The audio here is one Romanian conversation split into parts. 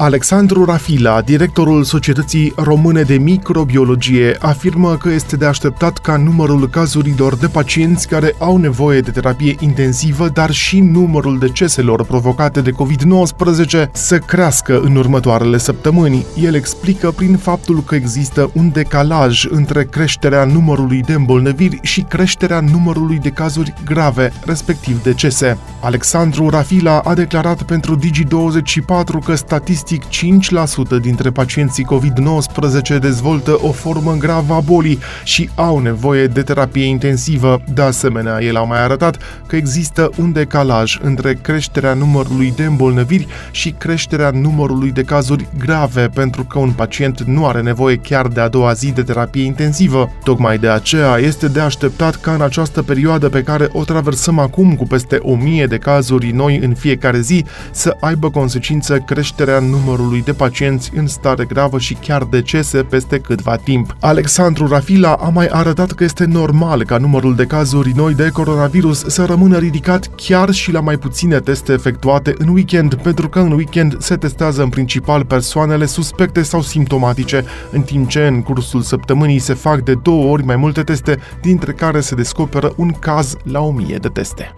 Alexandru Rafila, directorul Societății Române de Microbiologie, afirmă că este de așteptat ca numărul cazurilor de pacienți care au nevoie de terapie intensivă, dar și numărul deceselor provocate de COVID-19 să crească în următoarele săptămâni. El explică prin faptul că există un decalaj între creșterea numărului de îmbolnăviri și creșterea numărului de cazuri grave, respectiv decese. Alexandru Rafila a declarat pentru Digi24 că statistic statistic 5% dintre pacienții COVID-19 dezvoltă o formă gravă a bolii și au nevoie de terapie intensivă. De asemenea, el a mai arătat că există un decalaj între creșterea numărului de îmbolnăviri și creșterea numărului de cazuri grave, pentru că un pacient nu are nevoie chiar de a doua zi de terapie intensivă. Tocmai de aceea este de așteptat ca în această perioadă pe care o traversăm acum cu peste 1000 de cazuri noi în fiecare zi să aibă consecință creșterea numărului numărului de pacienți în stare gravă și chiar decese peste câtva timp. Alexandru Rafila a mai arătat că este normal ca numărul de cazuri noi de coronavirus să rămână ridicat chiar și la mai puține teste efectuate în weekend, pentru că în weekend se testează în principal persoanele suspecte sau simptomatice, în timp ce în cursul săptămânii se fac de două ori mai multe teste, dintre care se descoperă un caz la o mie de teste.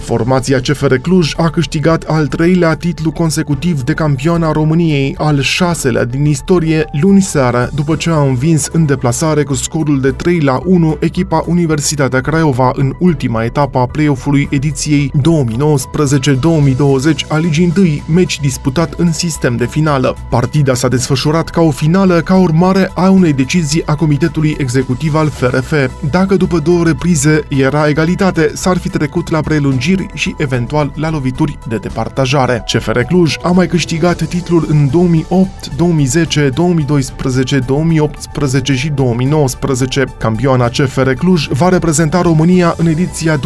Formația CFR Cluj a câștigat al treilea titlu consecutiv de campioana României, al șaselea din istorie, luni seara, după ce a învins în deplasare cu scorul de 3 la 1 echipa Universitatea Craiova în ultima etapă a play-off-ului ediției 2019-2020 a Ligii 1, meci disputat în sistem de finală. Partida s-a desfășurat ca o finală ca urmare a unei decizii a Comitetului Executiv al FRF. Dacă după două reprize era egalitate, s-ar fi trecut la prelungire prelungiri și eventual la lovituri de departajare. CFR Cluj a mai câștigat titlul în 2008, 2010, 2012, 2018 și 2019. Campioana CFR Cluj va reprezenta România în ediția 2020-2021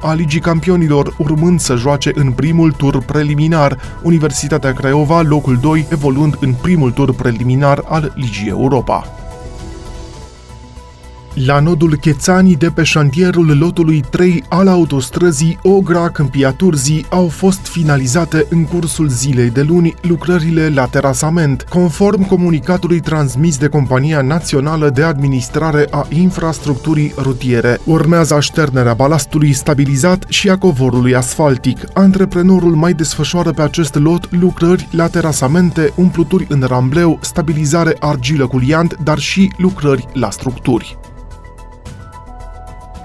a Ligii Campionilor, urmând să joace în primul tur preliminar, Universitatea Craiova locul 2 evoluând în primul tur preliminar al Ligii Europa. La nodul Chețanii de pe șantierul lotului 3 al autostrăzii Ogra Câmpia Turzii au fost finalizate în cursul zilei de luni lucrările la terasament, conform comunicatului transmis de Compania Națională de Administrare a Infrastructurii Rutiere. Urmează așternerea balastului stabilizat și a covorului asfaltic. Antreprenorul mai desfășoară pe acest lot lucrări la terasamente, umpluturi în rambleu, stabilizare argilă cu liant, dar și lucrări la structuri.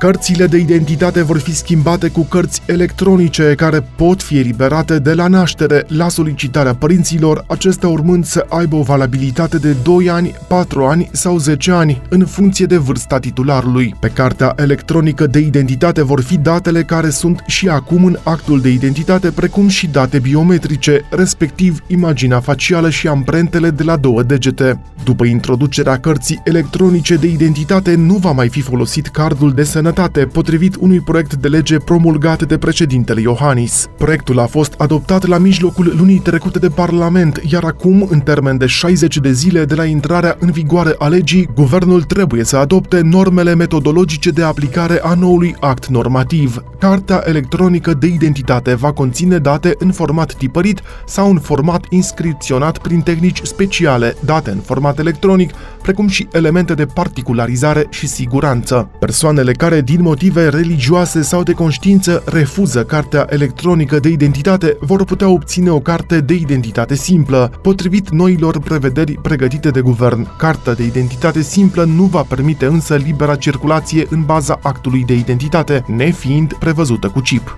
Cărțile de identitate vor fi schimbate cu cărți electronice care pot fi eliberate de la naștere la solicitarea părinților, acestea urmând să aibă o valabilitate de 2 ani, 4 ani sau 10 ani, în funcție de vârsta titularului. Pe cartea electronică de identitate vor fi datele care sunt și acum în actul de identitate, precum și date biometrice, respectiv imaginea facială și amprentele de la două degete. După introducerea cărții electronice de identitate, nu va mai fi folosit cardul de sănătate sănătate, potrivit unui proiect de lege promulgat de președintele Iohannis. Proiectul a fost adoptat la mijlocul lunii trecute de Parlament, iar acum, în termen de 60 de zile de la intrarea în vigoare a legii, guvernul trebuie să adopte normele metodologice de aplicare a noului act normativ. Cartea electronică de identitate va conține date în format tipărit sau în format inscripționat prin tehnici speciale, date în format electronic, precum și elemente de particularizare și siguranță. Persoanele care din motive religioase sau de conștiință refuză cartea electronică de identitate vor putea obține o carte de identitate simplă, potrivit noilor prevederi pregătite de guvern. Cartea de identitate simplă nu va permite însă libera circulație în baza actului de identitate, nefiind prevăzută cu chip.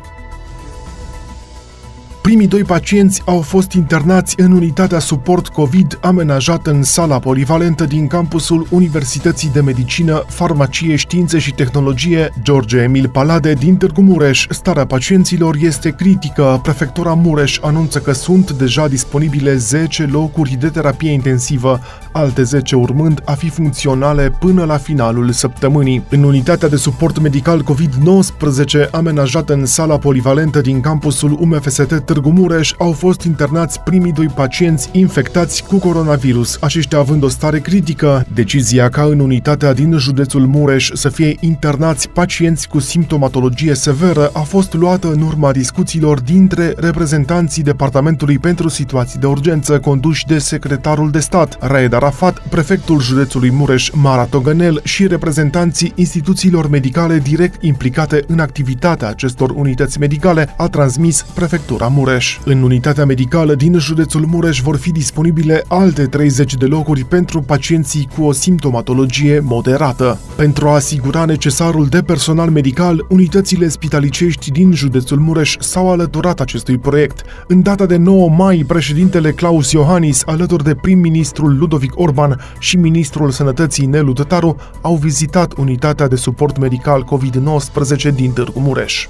Primii doi pacienți au fost internați în unitatea suport COVID amenajată în sala polivalentă din campusul Universității de Medicină, Farmacie, Științe și Tehnologie George Emil Palade din Târgu Mureș. Starea pacienților este critică. Prefectura Mureș anunță că sunt deja disponibile 10 locuri de terapie intensivă. Alte 10 urmând a fi funcționale până la finalul săptămânii. În unitatea de suport medical COVID-19 amenajată în sala polivalentă din campusul UMFST Târgu Mureș au fost internați primii doi pacienți infectați cu coronavirus, aceștia având o stare critică. Decizia ca în unitatea din județul Mureș să fie internați pacienți cu simptomatologie severă a fost luată în urma discuțiilor dintre reprezentanții Departamentului pentru Situații de Urgență conduși de secretarul de stat, Raed Arafat, prefectul județului Mureș, Mara Togănel și reprezentanții instituțiilor medicale direct implicate în activitatea acestor unități medicale, a transmis prefectura Mureș. În unitatea medicală din județul Mureș vor fi disponibile alte 30 de locuri pentru pacienții cu o simptomatologie moderată. Pentru a asigura necesarul de personal medical, unitățile spitalicești din județul Mureș s-au alăturat acestui proiect. În data de 9 mai, președintele Claus Iohannis, alături de prim-ministrul Ludovic Orban și ministrul Sănătății Nelu Tătaru, au vizitat unitatea de suport medical COVID-19 din Târgu Mureș.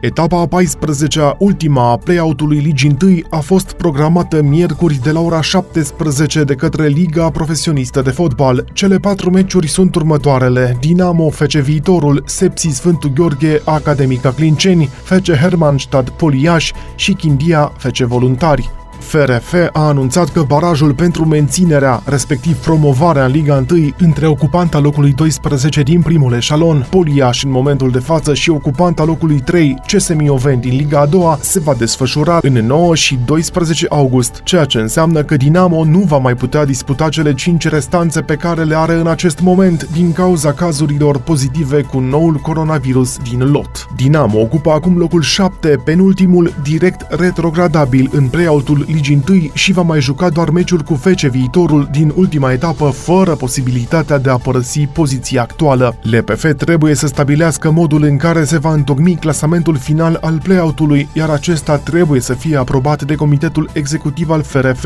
Etapa a 14-a, ultima a play-out-ului Ligii 1, a fost programată miercuri de la ora 17 de către Liga Profesionistă de Fotbal. Cele patru meciuri sunt următoarele. Dinamo FC Viitorul, Sepsi Sfântul Gheorghe, Academica Clinceni, FC Hermannstad Poliaș și Chindia FC Voluntari. FRF a anunțat că barajul pentru menținerea, respectiv promovarea în Liga 1 între ocupanta locului 12 din primul eșalon, Poliaș în momentul de față și ocupanta locului 3, CS Mioven din Liga a doua, se va desfășura în 9 și 12 august, ceea ce înseamnă că Dinamo nu va mai putea disputa cele 5 restanțe pe care le are în acest moment din cauza cazurilor pozitive cu noul coronavirus din lot. Dinamo ocupă acum locul 7, penultimul direct retrogradabil în play-out-ul Ligii 1 și va mai juca doar meciul cu Fece viitorul din ultima etapă fără posibilitatea de a părăsi poziția actuală. LPF trebuie să stabilească modul în care se va întocmi clasamentul final al play-out-ului, iar acesta trebuie să fie aprobat de Comitetul Executiv al FRF.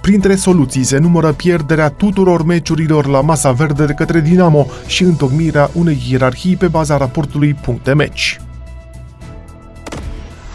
Printre soluții se numără pierderea tuturor meciurilor la masa verde de către Dinamo și întocmirea unei ierarhii pe baza raportului puncte meci.